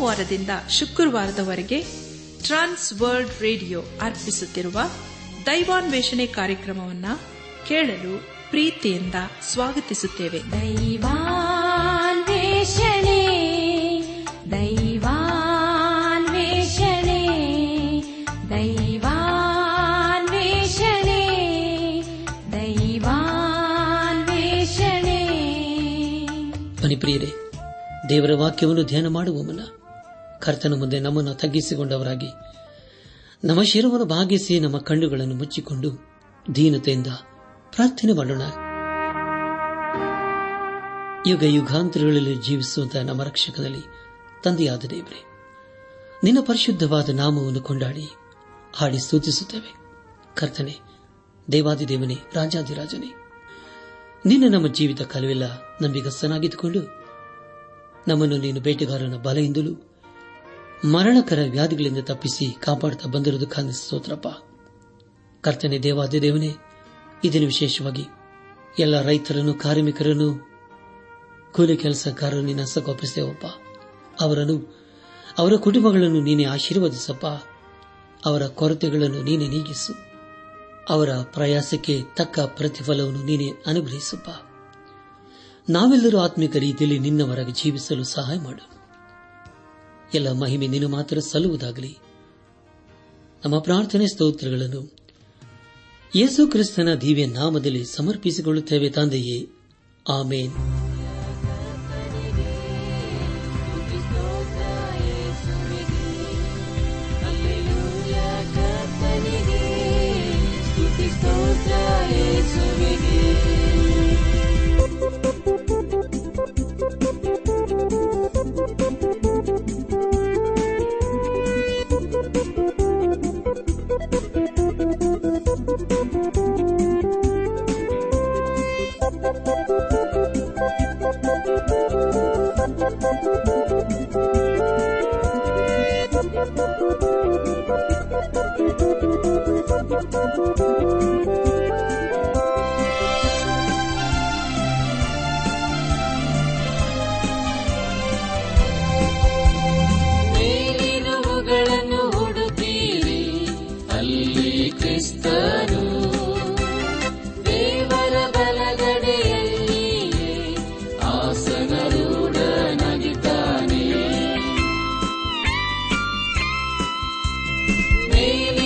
ಸೋಮವಾರದಿಂದ ಶುಕ್ರವಾರದವರೆಗೆ Trans World radio ಅರ್ಪಿಸುತ್ತಿರುವ ದೈವಾನ್ವೇಷಣೆ ಕಾರ್ಯಕ್ರಮವನ್ನು ಕೇಳಲು ಪ್ರೀತಿಯಿಂದ ಸ್ವಾಗತಿಸುತ್ತೇವೆ. ದೈವಾನ್ವೇಷಣೆ ದೈವಾನ್ವೇಷಣೆ ದೈವಾನ್ವೇಷಣೆ ದೈವಾನ್ವೇಷಣೆ. ಪ್ರಿಯರೇ ದೇವರ ವಾಕ್ಯವನ್ನು ಧ್ಯಾನ ಮಾಡುವ ಮುನ್ನ ಕರ್ತನ ಮುಂದೆ ನಮ್ಮನ್ನು ತಗ್ಗಿಸಿಕೊಂಡವರಾಗಿ. ನಮ್ಮ ಶಿರವನ್ನು ಭಾಗಿಸಿ ನಮ್ಮ ಕಣ್ಣುಗಳನ್ನು ಮುಚ್ಚಿಕೊಂಡು ದೀನತೆಯಿಂದ ಪ್ರಾರ್ಥನೆ ಮಾಡೋಣ. ಯುಗ ಯುಗಾಂತರಗಳಲ್ಲಿ ಜೀವಿಸುವಂತಹ ನಮ್ಮ ರಕ್ಷಕನಲ್ಲಿ ತಂದೆಯಾದ ದೇವರೇ, ನಿನ್ನ ಪರಿಶುದ್ಧವಾದ ನಾಮವನ್ನು ಕೊಂಡಾಡಿ, ಹಾಡಿ ಸೂಚಿಸುತ್ತೇವೆ ಕರ್ತನೆ, ದೇವಾದಿದೇವನೇ ರಾಜಾದಿರಾಜನೇ ನಿನ್ನ ನಮ್ಮ ಜೀವಿತ ಕಾಲವೆಲ್ಲ ನಂಬಿಗಸ್ತನಾಗಿದ್ದುಕೊಂಡು ನಮ್ಮನ್ನು ನೀನು ಬೇಟೆಗಾರನ ಬಲೆಯಿಂದಲೂ ಮರಣಕರ ವ್ಯಾಧಿಗಳಿಂದ ತಪ್ಪಿಸಿ ಕಾಪಾಡುತ್ತಾ ಬಂದಿರುವುದಕ್ಕಾಗಿ ಸ್ತೋತ್ರಪ್ಪ. ಕರ್ತನೆ ದೇವಾದಿದೇವನೇ ಇದನ್ನು ವಿಶೇಷವಾಗಿ ಎಲ್ಲ ರೈತರನ್ನು, ಕಾರ್ಮಿಕರನ್ನು, ಕೂಲಿ ಕೆಲಸಗಾರರು ನಿನ್ನ ಹಸ್ತಗೊಪ್ಪಿಸ್ತೇವಪ್ಪ ಅವರನ್ನು, ಅವರ ಕುಟುಂಬಗಳನ್ನು ನೀನೆ ಆಶೀರ್ವದಿಸಪ್ಪ. ಅವರ ಕೊರತೆಗಳನ್ನು ನೀನೆ ನೀಗಿಸು. ಅವರ ಪ್ರಯಾಸಕ್ಕೆ ತಕ್ಕ ಪ್ರತಿಫಲವನ್ನು ನೀನೆ ಅನುಗ್ರಹಿಸಪ್ಪ. ನಾವೆಲ್ಲರೂ ಆತ್ಮಿಕ ರೀತಿಯಲ್ಲಿ ನಿನ್ನವರಾಗಿ ಜೀವಿಸಲು ಸಹಾಯ ಮಾಡು. ಎಲ್ಲ ಮಹಿಮೆ ನೀನು ಮಾತ್ರ ಸಲ್ಲುವುದಾಗಲಿ. ನಮ್ಮ ಪ್ರಾರ್ಥನೆ ಸ್ತೋತ್ರಗಳನ್ನು ಯೇಸು ಕ್ರಿಸ್ತನ ದಿವ್ಯ ನಾಮದಲ್ಲಿ ಸಮರ್ಪಿಸಿಕೊಳ್ಳುತ್ತೇವೆ ತಂದೆಯೇ. ಆಮೇನ್. Maybe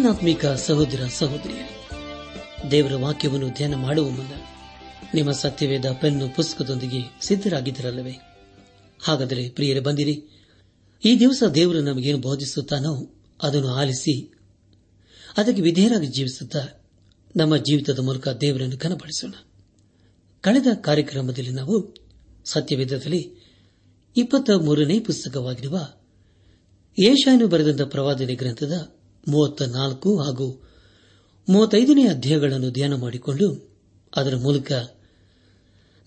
ನನ್ನಾತ್ಮಿಕ ಸಹೋದರ, ಸಹೋದರಿಯರೇ, ದೇವರ ವಾಕ್ಯವನ್ನು ಧ್ಯಾನ ಮಾಡುವ ಮುನ್ನ ನಿಮ್ಮ ಸತ್ಯವೇದ ಪೆನ್ನು ಪುಸ್ತಕದೊಂದಿಗೆ ಸಿದ್ದರಾಗಿದ್ದರಲ್ಲವೇ ಹಾಗಾದರೆ ಪ್ರಿಯರೇ, ಬಂದಿರಿ. ಈ ದಿವಸ ದೇವರು ನಮಗೇನು ಬೋಧಿಸುತ್ತಾನೋ ಅದನ್ನು ಆಲಿಸಿ, ಅದಕ್ಕೆ ವಿಧೇಯರಾಗಿ ಜೀವಿಸುತ್ತಾ ನಮ್ಮ ಜೀವಿತದ ಮೂಲಕ ದೇವರನ್ನು ಕನಪಡಿಸೋಣ ಕಳೆದ ಕಾರ್ಯಕ್ರಮದಲ್ಲಿ ನಾವು ಸತ್ಯವೇದದಲ್ಲಿ ಇಪ್ಪತ್ತ ಮೂರನೇ ಪುಸ್ತಕವಾಗಿರುವ ಏಷಾನು ಬರೆದಂತ ಪ್ರವಾದನೆ ಗ್ರಂಥದ ಮೂವತ್ತ ನಾಲ್ಕು ಹಾಗೂ ಮೂವತ್ತೈದನೇ ಅಧ್ಯಾಯಗಳನ್ನು ಧ್ಯಾನ ಮಾಡಿಕೊಂಡು ಅದರ ಮೂಲಕ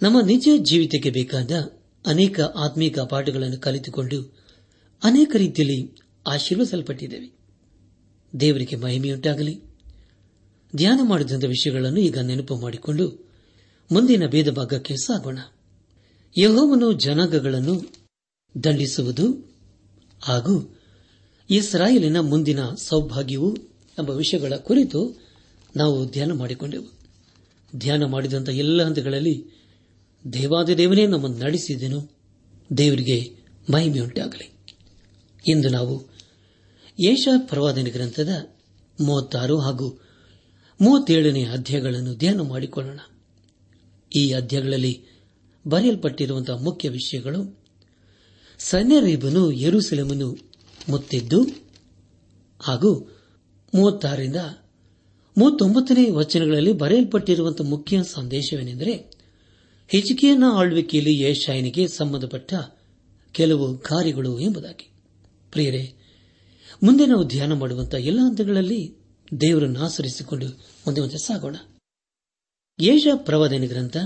ನಮ್ಮ ನಿಜ ಜೀವಿತಕ್ಕೆ ಬೇಕಾದ ಅನೇಕ ಆತ್ಮೀಕ ಪಾಠಗಳನ್ನು ಕಲಿತುಕೊಂಡು ಅನೇಕ ರೀತಿಯಲ್ಲಿ ಆಶೀರ್ವಿಸಲ್ಪಟ್ಟಿದ್ದೇವೆ ದೇವರಿಗೆ ಮಹಿಮೆಯುಂಟಾಗಲಿ. ಧ್ಯಾನ ಮಾಡಿದಂಥ ವಿಷಯಗಳನ್ನು ಈಗ ನೆನಪು ಮಾಡಿಕೊಂಡು ಮುಂದಿನ ಭೇದ ಭಾಗಕ್ಕೆ ಸಾಗೋಣ. ಯಹೋವನು ಜನಾಂಗಗಳನ್ನು ದಂಡಿಸುವುದು ಹಾಗೂ ಇಸ್ರಾಯೇಲಿನ ಮುಂದಿನ ಸೌಭಾಗ್ಯವು ಎಂಬ ವಿಷಯಗಳ ಕುರಿತು ನಾವು ಧ್ಯಾನ ಮಾಡಿಕೊಂಡೆವು. ಧ್ಯಾನ ಮಾಡಿದಂಥ ಎಲ್ಲ ಹಂತಗಳಲ್ಲಿ ದೇವಾದಿದೇವನೇ ನಮ್ಮನ್ನು ನಡೆಸಿದೆನು. ದೇವರಿಗೆ ಮಹಿಮೆಯುಂಟಾಗಲಿ. ಇಂದು ನಾವು ಯೇಷ ಪ್ರವಾದನೆ ಗ್ರಂಥದ ಮೂವತ್ತಾರು ಹಾಗೂ ಮೂವತ್ತೇಳನೇ ಅಧ್ಯಾಯಗಳನ್ನು ಧ್ಯಾನ ಮಾಡಿಕೊಳ್ಳೋಣ. ಈ ಅಧ್ಯಾಯಗಳಲ್ಲಿ ಬರೆಯಲ್ಪಟ್ಟಿರುವಂತಹ ಮುಖ್ಯ ವಿಷಯಗಳು ಸನ್ಯರೀಬನು ಯೆರೂಸಲೇಮನ್ನು ಮುತ್ತಿದ್ದು ಹಾಗೂ ಮೂವತ್ತಾರರಿಂದ ಮೂವತ್ತೊಂಬತ್ತನೇ ವಚನಗಳಲ್ಲಿ ಬರೆಯಲ್ಪಟ್ಟಿರುವಂತಹ ಮುಖ್ಯ ಸಂದೇಶವೇನೆಂದರೆ, ಹಿಜಕಿಯನ ಆಳ್ವಿಕೆಯಲ್ಲಿ ಯಶಾಯನಿಗೆ ಸಂಬಂಧಪಟ್ಟ ಕೆಲವು ಕಾರ್ಯಗಳು ಎಂಬುದಾಗಿ. ಪ್ರಿಯರೇ, ಮುಂದೆ ನಾವು ಧ್ಯಾನ ಮಾಡುವಂತಹ ಎಲ್ಲ ಹಂತಗಳಲ್ಲಿ ದೇವರನ್ನು ಆಚರಿಸಿಕೊಂಡು ಮುಂದೆ ಮುಂದೆ ಸಾಗೋಣ. ಯೇಷ ಪ್ರವಾದನೆ ಗ್ರಂಥ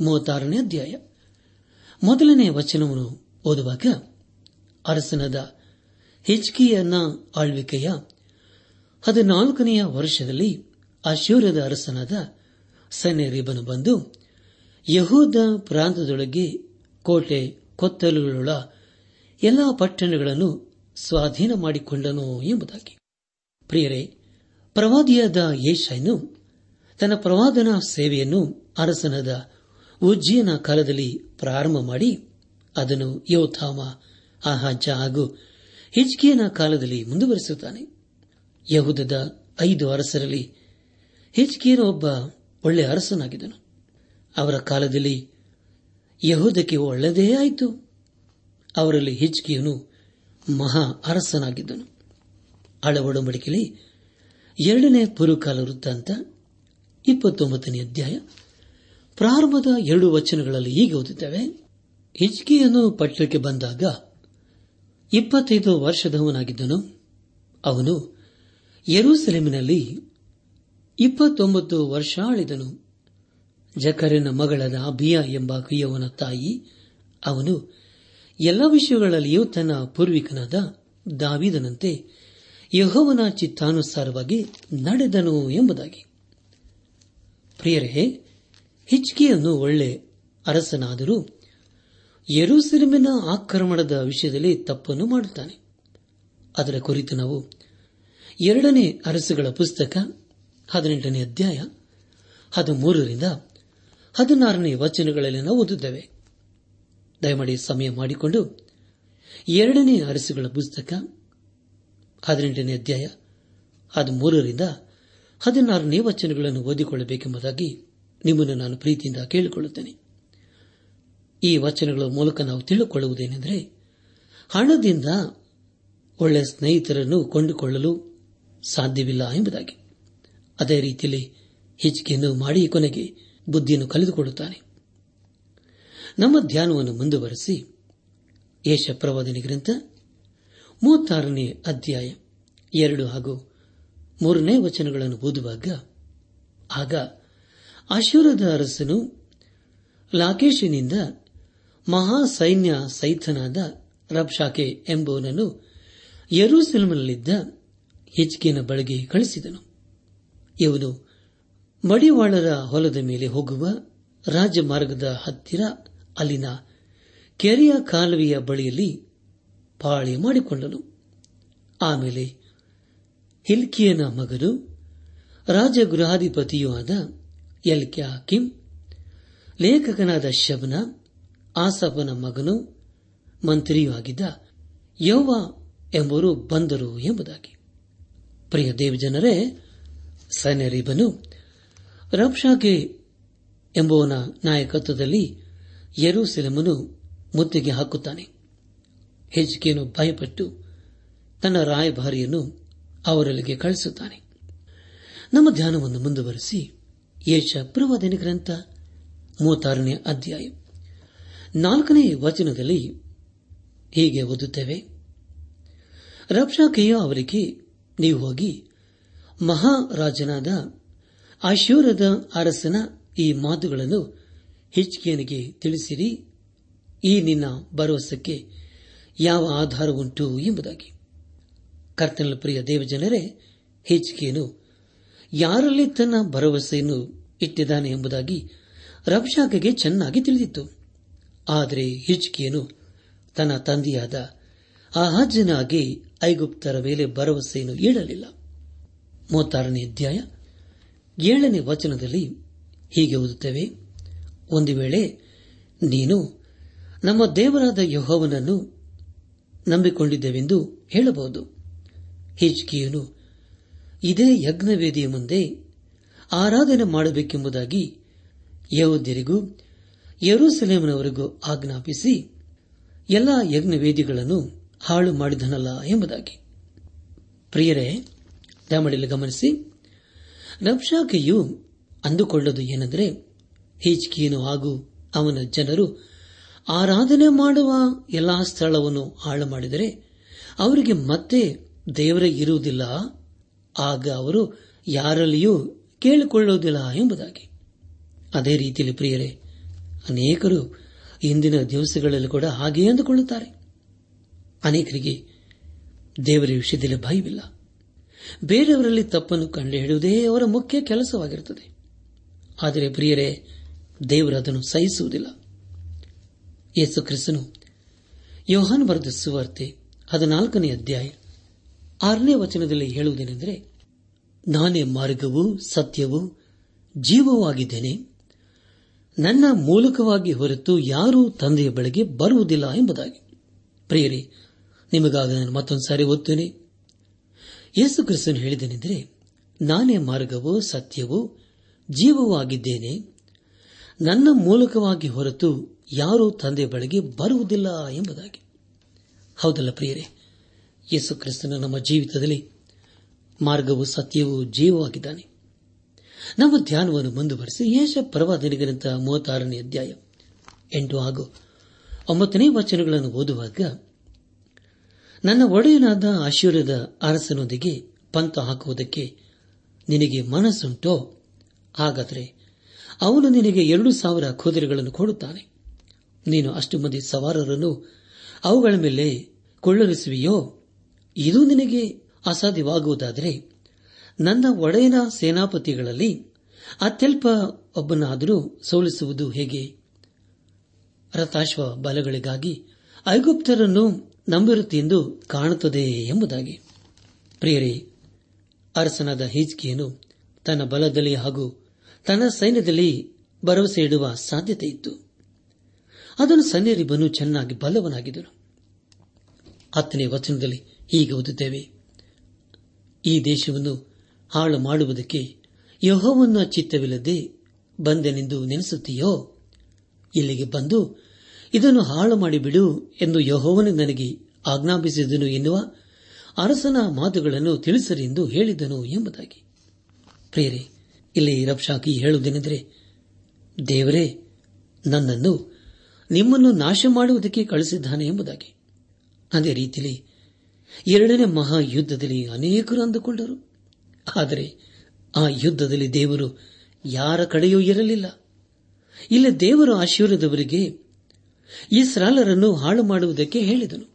ಮೂವತ್ತಾರನೇ ಅಧ್ಯಾಯ. ಮೊದಲನೇ ವಚನವನ್ನು ಓದುವಾಗ ಅರಸನಾದ ಹಿಚ್ಕಿಯನ್ನ ಆಳ್ವಿಕೆಯ ಹದಿನಾಲ್ಕನೆಯ ವರ್ಷದಲ್ಲಿ ಅಶೂರ್ಯದ ಅರಸನಾದ ಸನ್ನೆರಿಬನು ಬಂದು ಯಹೂದ ಪ್ರಾಂತದೊಳಗೆ ಕೋಟೆ ಕೊತ್ತಲುಗಳ ಎಲ್ಲಾ ಪಟ್ಟಣಗಳನ್ನು ಸ್ವಾಧೀನ ಮಾಡಿಕೊಂಡನು ಎಂಬುದಾಗಿ. ಪ್ರಿಯರೇ, ಪ್ರವಾದಿಯಾದ ಯೇಷನು ತನ್ನ ಪ್ರವಾದನ ಸೇವೆಯನ್ನು ಅರಸನದ ಉಜ್ಜಿಯನ ಕಾಲದಲ್ಲಿ ಪ್ರಾರಂಭ ಮಾಡಿ ಅದನ್ನು ಯೋಥಾಮ, ಆಹಾಜ ಹಾಗೂ ಹಿಜ್ಕಿಯನ ಕಾಲದಲ್ಲಿ ಮುಂದುವರಿಸುತ್ತಾನೆ. ಯಹುದದ ಐದು ಅರಸರಲ್ಲಿ ಹಿಜ್ಕಿಯನ ಒಬ್ಬ ಒಳ್ಳೆಯ ಅರಸನಾಗಿದ್ದನು. ಅವರ ಕಾಲದಲ್ಲಿ ಯಹೂದಕ್ಕೆ ಒಳ್ಳೆಯದೇ ಆಯಿತು. ಅವರಲ್ಲಿ ಹಿಜ್ಕಿಯನು ಮಹಾ ಅರಸನಾಗಿದ್ದನು. ಒಡಂಬಡಿಕೆಯಲ್ಲಿ ಎರಡನೇ ಪುರುಕಾಲ ವೃತ್ತಾಂತ, ಇಪ್ಪತ್ತೊಂಬತ್ತನೇ ಅಧ್ಯಾಯ, ಪ್ರಾರಂಭದ ಎರಡು ವಚನಗಳಲ್ಲಿ ಹೀಗೆ ಓದುತ್ತವೆ ಹಿಜ್ಕಿಯನ್ನು ಪಟ್ಟಕ್ಕೆ ಬಂದಾಗ ಇಪ್ಪತ್ತೈದು ವರ್ಷದವನಾಗಿದ್ದನು. ಅವನು ಯರೂಸೆಲೆಮಿನಲ್ಲಿ ಇಪ್ಪತ್ತೊಂಬತ್ತು ವರ್ಷ ಆಳಿದನು. ಜಕರಿನ ಮಗಳಾದ ಅಭಿಯ ಎಂಬ ಕಿಯವನ ತಾಯಿ, ಅವನು ಎಲ್ಲ ವಿಷಯಗಳಲ್ಲಿಯೂ ತನ್ನ ಪೂರ್ವಿಕನಾದ ದಾವಿದನಂತೆ ಯಹೋವನ ಚಿತ್ತಾನುಸಾರವಾಗಿ ನಡೆದನು ಎಂಬುದಾಗಿ. ಪ್ರಿಯರೇ ಹಿಚ್ಕಿಯನ್ನು ಒಳ್ಳೆ ಅರಸನಾದರೂ ಯರೂಸೆಲೆಮಿನ ಆಕ್ರಮಣದ ವಿಷಯದಲ್ಲಿ ತಪ್ಪನ್ನು ಮಾಡುತ್ತಾನೆ. ಅದರ ಕುರಿತು ನಾವು ಎರಡನೇ ಅರಸುಗಳ ಪುಸ್ತಕ, ಹದಿನೆಂಟನೇ ಅಧ್ಯಾಯ, ಹದಿಮೂರರಿಂದ ಹದಿನಾರನೇ ವಚನಗಳಲ್ಲಿ ನಾವು ಓದುತ್ತೇವೆ. ದಯಮಾಡಿ ಸಮಯ ಮಾಡಿಕೊಂಡು ಎರಡನೇ ಅರಸುಗಳ ಪುಸ್ತಕ, ಹದಿನೆಂಟನೇ ಅಧ್ಯಾಯ, ಹದಿಮೂರರಿಂದ ಹದಿನಾರನೇ ವಚನಗಳನ್ನು ಓದಿಕೊಳ್ಳಬೇಕೆಂಬುದಾಗಿ ನಿಮ್ಮನ್ನು ನಾನು ಪ್ರೀತಿಯಿಂದ ಕೇಳಿಕೊಳ್ಳುತ್ತೇನೆ. ಈ ವಚನಗಳ ಮೂಲಕ ನಾವು ತಿಳಿದುಕೊಳ್ಳುವುದೇನೆಂದರೆ ಹಣದಿಂದ ಒಳ್ಳೆಯ ಸ್ನೇಹಿತರನ್ನು ಕೊಂಡುಕೊಳ್ಳಲು ಸಾಧ್ಯವಿಲ್ಲ ಎಂಬುದಾಗಿ. ಅದೇ ರೀತಿಯಲ್ಲಿ ಹೆಚ್ಚಿಗೆಯನ್ನು ಮಾಡಿ ಕೊನೆಗೆ ಬುದ್ಧಿಯನ್ನು ಕಲಿದುಕೊಳ್ಳುತ್ತಾನೆ. ನಮ್ಮ ಧ್ಯಾನವನ್ನು ಮುಂದುವರೆಸಿ ಯೇಷ ಗ್ರಂಥ ಮೂವತ್ತಾರನೇ ಅಧ್ಯಾಯ ಎರಡು ಹಾಗೂ ಮೂರನೇ ವಚನಗಳನ್ನು ಓದುವಾಗ, ಆಗ ಅಶೂರದ ಅರಸನು ಲಾಕೇಶಿನಿಂದ ಮಹಾ ಸೈನ್ಯ ಸೈತನಾದ ರಬ್ಶಾಕೆ ಎಂಬುವನನ್ನು ಯರೂಸೆಲಂನಲ್ಲಿದ್ದ ಹೆಚ್ಚಿಗೆನ ಬಳಿಗೆ ಕಳಿಸಿದನು. ಇವನು ಮಡಿವಾಳರ ಹೊಲದ ಮೇಲೆ ಹೋಗುವ ರಾಜಮಾರ್ಗದ ಹತ್ತಿರ ಅಲ್ಲಿನ ಕೆರೆಯ ಕಾಲುವೆಯ ಬಳಿಯಲ್ಲಿ ಪಾಳಿ ಮಾಡಿಕೊಂಡನು. ಆಮೇಲೆ ಹಿಲ್ಕಿಯನ ಮಗನು ರಾಜಗೃಹಾಧಿಪತಿಯೂ ಆದ ಎಲ್ಕ್ಯಾಕಿಂ ಲೇಖಕನಾದ ಶಬನ ಆಸಫನ ಮಗನು ಮಂತ್ರಿಯೂ ಆಗಿದ್ದ ಯೌವ ಎಂಬುವರು ಬಂದರು ಎಂಬುದಾಗಿ. ಪ್ರಿಯ ದೇವಜನರೇ ಸೈನ್ಯರಿಬನು ರಬ್ಷಾಗೆ ಎಂಬುವನ ನಾಯಕತ್ವದಲ್ಲಿ ಯರೂಸೆಲೆಮನು ಮುತ್ತಿಗೆ ಹಾಕುತ್ತಾನೆ. ಹೆಜ್ಕೆಯನ್ನು ಭಯಪಟ್ಟು ತನ್ನ ರಾಯಭಾರಿಯನ್ನು ಅವರಲ್ಲಿಗೆ ಕಳಿಸುತ್ತಾನೆ ನಮ್ಮ ಧ್ಯಾನವನ್ನು ಮುಂದುವರೆಸಿ ಯೇಷ ಪ್ರವಾದನೆ ಗ್ರಂಥ ಮೂವತ್ತಾರನೇ ಅಧ್ಯಾಯ. ನಾಲ್ಕನೇ ವಚನದಲ್ಲಿ ಹೀಗೆ ಓದುತ್ತೇವೆ. ರಬ್ಷಾಕೆಯ ಅವರಿಗೆ, ನೀವು ಹೋಗಿ, ಮಹಾರಾಜನಾದ ಆಶೂರದ ಅರಸನ ಈ ಮಾತುಗಳನ್ನು ಹಿಚ್ಕಿಯನಿಗೆ ತಿಳಿಸಿರಿ. ಈ ನಿನ್ನ ಭರವಸೆಗೆ ಯಾವ ಆಧಾರವುಂಟು ಎಂಬುದಾಗಿ. ಕರ್ತನ ಪ್ರಿಯ ದೇವಜನರೇ ಹಿಚ್ಕಿಯನು ಯಾರಲ್ಲಿ ತನ್ನ ಭರವಸೆಯನ್ನು ಇಟ್ಟಿದ್ದಾನೆ ಎಂಬುದಾಗಿ ರಬ್ಷಾಕೆಗೆ ಚೆನ್ನಾಗಿ ತಿಳಿದಿತ್ತು. ಆದರೆ ಹಿಜ್ಕಿಯನು ತನ್ನ ತಂದೆಯಾದ ಆಹಾಜನಾಗಿ ಐಗುಪ್ತರ ಮೇಲೆ ಭರವಸೆಯನ್ನು ಇಡಲಿಲ್ಲ. ಮೂವತ್ತಾರನೇ ಅಧ್ಯಾಯ ಏಳನೇ ವಚನದಲ್ಲಿ ಹೀಗೆ ಓದುತ್ತೇವೆ, ಒಂದು ವೇಳೆ ನೀನು ನಮ್ಮ ದೇವರಾದ ಯಹೋವನನ್ನು ನಂಬಿಕೊಂಡಿದ್ದೇವೆಂದು ಹೇಳಬಹುದು. ಹಿಜ್ಕಿಯನು ಇದೇ ಯಜ್ಞವೇದಿಯ ಮುಂದೆ ಆರಾಧನೆ ಮಾಡಬೇಕೆಂಬುದಾಗಿ ಯಹೋದ್ಯರಿಗೂ ಯರೂಸಲೇಮನವರಿಗೂ ಆಜ್ಞಾಪಿಸಿ ಎಲ್ಲ ಯಜ್ಞವೇದಿಗಳನ್ನು ಹಾಳು ಮಾಡಿದನಲ್ಲ ಎಂಬುದಾಗಿ. ಪ್ರಿಯರೇ ದಾಮಡಿಯಲ್ಲಿ ಗಮನಿಸಿ ರಬ್ಷಾಕೆಯು ಅಂದುಕೊಳ್ಳದು ಏನೆಂದರೆ ಹೀಚ್ಕಿಯನು ಹಾಗೂ ಅವನ ಜನರು ಆರಾಧನೆ ಮಾಡುವ ಎಲ್ಲಾ ಸ್ಥಳವನ್ನು ಹಾಳು ಮಾಡಿದರೆ ಅವರಿಗೆ ಮತ್ತೆ ದೇವರೇ ಇರುವುದಿಲ್ಲ, ಆಗ ಅವರು ಯಾರಲ್ಲಿಯೂ ಕೇಳಿಕೊಳ್ಳುವುದಿಲ್ಲ ಎಂಬುದಾಗಿ. ಅದೇ ರೀತಿಯಲ್ಲಿ ಪ್ರಿಯರೇ ಅನೇಕರು ಇಂದಿನ ದಿವಸಗಳಲ್ಲಿ ಕೂಡ ಹಾಗೆಯೇ ಅಂದುಕೊಳ್ಳುತ್ತಾರೆ. ಅನೇಕರಿಗೆ ದೇವರ ವಿಷಯದಲ್ಲಿ ಭಯವಿಲ್ಲ. ಬೇರೆಯವರಲ್ಲಿ ತಪ್ಪನ್ನು ಕಂಡುಹಿಡಿಯುವುದೇ ಅವರ ಮುಖ್ಯ ಕೆಲಸವಾಗಿರುತ್ತದೆ. ಆದರೆ ಪ್ರಿಯರೇ, ದೇವರು ಅದನ್ನು ಸಹಿಸುವುದಿಲ್ಲ. ಯೇಸು ಕ್ರಿಸ್ತನು ಯೋಹಾನ್ ಬರೆದ ಸುವಾರ್ತೆ ಹದಿನಾಲ್ಕನೇ ಅಧ್ಯಾಯ ಆರನೇ ವಚನದಲ್ಲಿ ಹೇಳುವುದೇನೆಂದರೆ, ನಾನೇ ಮಾರ್ಗವೂ, ಸತ್ಯವೂ, ಜೀವವೂ ಆಗಿದ್ದೇನೆ. ನನ್ನ ಮೂಲಕವಾಗಿ ಹೊರತು ಯಾರೂ ತಂದೆಯ ಬಳಿಗೆ ಬರುವುದಿಲ್ಲ ಎಂಬುದಾಗಿ. ಪ್ರಿಯರಿ, ನಿಮಗಾಗ ನಾನು ಮತ್ತೊಂದು ಸಾರಿ ಓದ್ತೇನೆ. ಯೇಸು ಕ್ರಿಸ್ತನು ಹೇಳಿದನೆಂದರೆ ನಾನೇ ಮಾರ್ಗವೂ ಸತ್ಯವೂ ಜೀವವೂ ಆಗಿದ್ದೇನೆ. ನನ್ನ ಮೂಲಕವಾಗಿ ಹೊರತು ಯಾರೂ ತಂದೆಯ ಬಳಿಗೆ ಬರುವುದಿಲ್ಲ ಎಂಬುದಾಗಿ. ಹೌದಲ್ಲ ಪ್ರಿಯರೇ, ಯೇಸು ಕ್ರಿಸ್ತನು ನಮ್ಮ ಜೀವಿತದಲ್ಲಿ ಮಾರ್ಗವು ಸತ್ಯವೂ ಜೀವವಾಗಿದ್ದಾನೆ. ನಮ್ಮ ಧ್ಯಾನವನ್ನು ಮುಂದುವರೆಸಿ ಯೇಷ ಪರವಾದನಿಗರಂತ ಮೂವತ್ತಾರನೇ ಅಧ್ಯಾಯ. ಎಂಟು ಹಾಗೂ ಒಂಬತ್ತನೇ ವಚನಗಳನ್ನು ಓದುವಾಗ, ನನ್ನ ಒಡೆಯನಾದ ಆಶೀರ್ಯದ ಅರಸನೊಂದಿಗೆ ಪಂತ ಹಾಕುವುದಕ್ಕೆ ನಿನಗೆ ಮನಸ್ಸುಂಟೋ? ಹಾಗಾದರೆ ಅವನು ನಿನಗೆ ಎರಡು ಸಾವಿರ ಕುದುರೆಗಳನ್ನು ಕೊಡುತ್ತಾನೆ. ನೀನು ಅಷ್ಟು ಮಂದಿ ಸವಾರರನ್ನು ಅವುಗಳ ಮೇಲೆ ಕೊಳ್ಳರಿಸುವೆಯೋ? ಇದು ನಿನಗೆ ಅಸಾಧ್ಯವಾಗುವುದಾದರೆ ನನ್ನ ಒಡೆಯನ ಸೇನಾಪತಿಗಳಲ್ಲಿ ಅತ್ಯಲ್ಪ ಒಬ್ಬನಾದರೂ ಸೋಲಿಸುವುದು ಹೇಗೆ? ರಥಾಶ್ವ ಬಲಗಳಿಗಾಗಿ ಐಗುಪ್ತರನ್ನು ನಂಬಿರುತ್ತೆಂದು ಕಾಣುತ್ತದೆ ಎಂಬುದಾಗಿ. ಪ್ರಿಯರೇ, ಅರಸನಾದ ಹಿಜ್ಕಿಯನು ತನ್ನ ಬಲದಲ್ಲಿ ಹಾಗೂ ತನ್ನ ಸೈನ್ಯದಲ್ಲಿ ಭರವಸೆ ಇಡುವ ಸಾಧ್ಯತೆ ಇತ್ತು. ಅದನ್ನು ಸನ್ಯರಿಬ್ಬನು ಚೆನ್ನಾಗಿ ಬಲವನಾಗಿದ್ದನು ಹತ್ತನೇ ವಚನದಲ್ಲಿ ಹೀಗೆ ಓದುತ್ತೇವೆ. ಈ ದೇಶವನ್ನು ಹಾಳು ಮಾಡುವುದಕ್ಕೆ ಯಹೋವನ್ನ ಚಿತ್ತವಿಲ್ಲದೆ ಬಂದೆನೆಂದು ನೆನೆಸುತ್ತೀಯೋ? ಇಲ್ಲಿಗೆ ಬಂದು, ಇದನ್ನು ಹಾಳು ಮಾಡಿಬಿಡು ಎಂದು ಯಹೋವನು ನನಗೆ ಆಜ್ಞಾಪಿಸಿದನು ಎನ್ನುವ ಅರಸನ ಮಾತುಗಳನ್ನು ತಿಳಿಸರೆಂದು ಹೇಳಿದನು ಎಂಬುದಾಗಿ. ಪ್ರಿಯರೇ, ಇಲ್ಲಿ ರಬ್ಷಾಕಿ ಹೇಳುವುದೇನೆಂದರೆ, ದೇವರೇ, ನನ್ನನ್ನು, ನಿಮ್ಮನ್ನು ನಾಶ ಮಾಡುವುದಕ್ಕೆ ಕಳಿಸಿದ್ದಾನೆ ಎಂಬುದಾಗಿ. ಅದೇ ರೀತಿಯಲ್ಲಿ ಎರಡನೇ ಮಹಾಯುದ್ಧದಲ್ಲಿ ಅನೇಕರು ಅಂದುಕೊಂಡರು. ಆದರೆ ಆ ಯುದ್ಧದಲ್ಲಿ ದೇವರು ಯಾರ ಕಡೆಯೂ ಇರಲಿಲ್ಲ. ಇಲ್ಲಿ ದೇವರು ಆಶೀರ್ವದವರಿಗೆ ಇಸ್ರಾಲರನ್ನು ಹಾಳು ಮಾಡುವುದಕ್ಕೆ ಹೇಳಿದನು.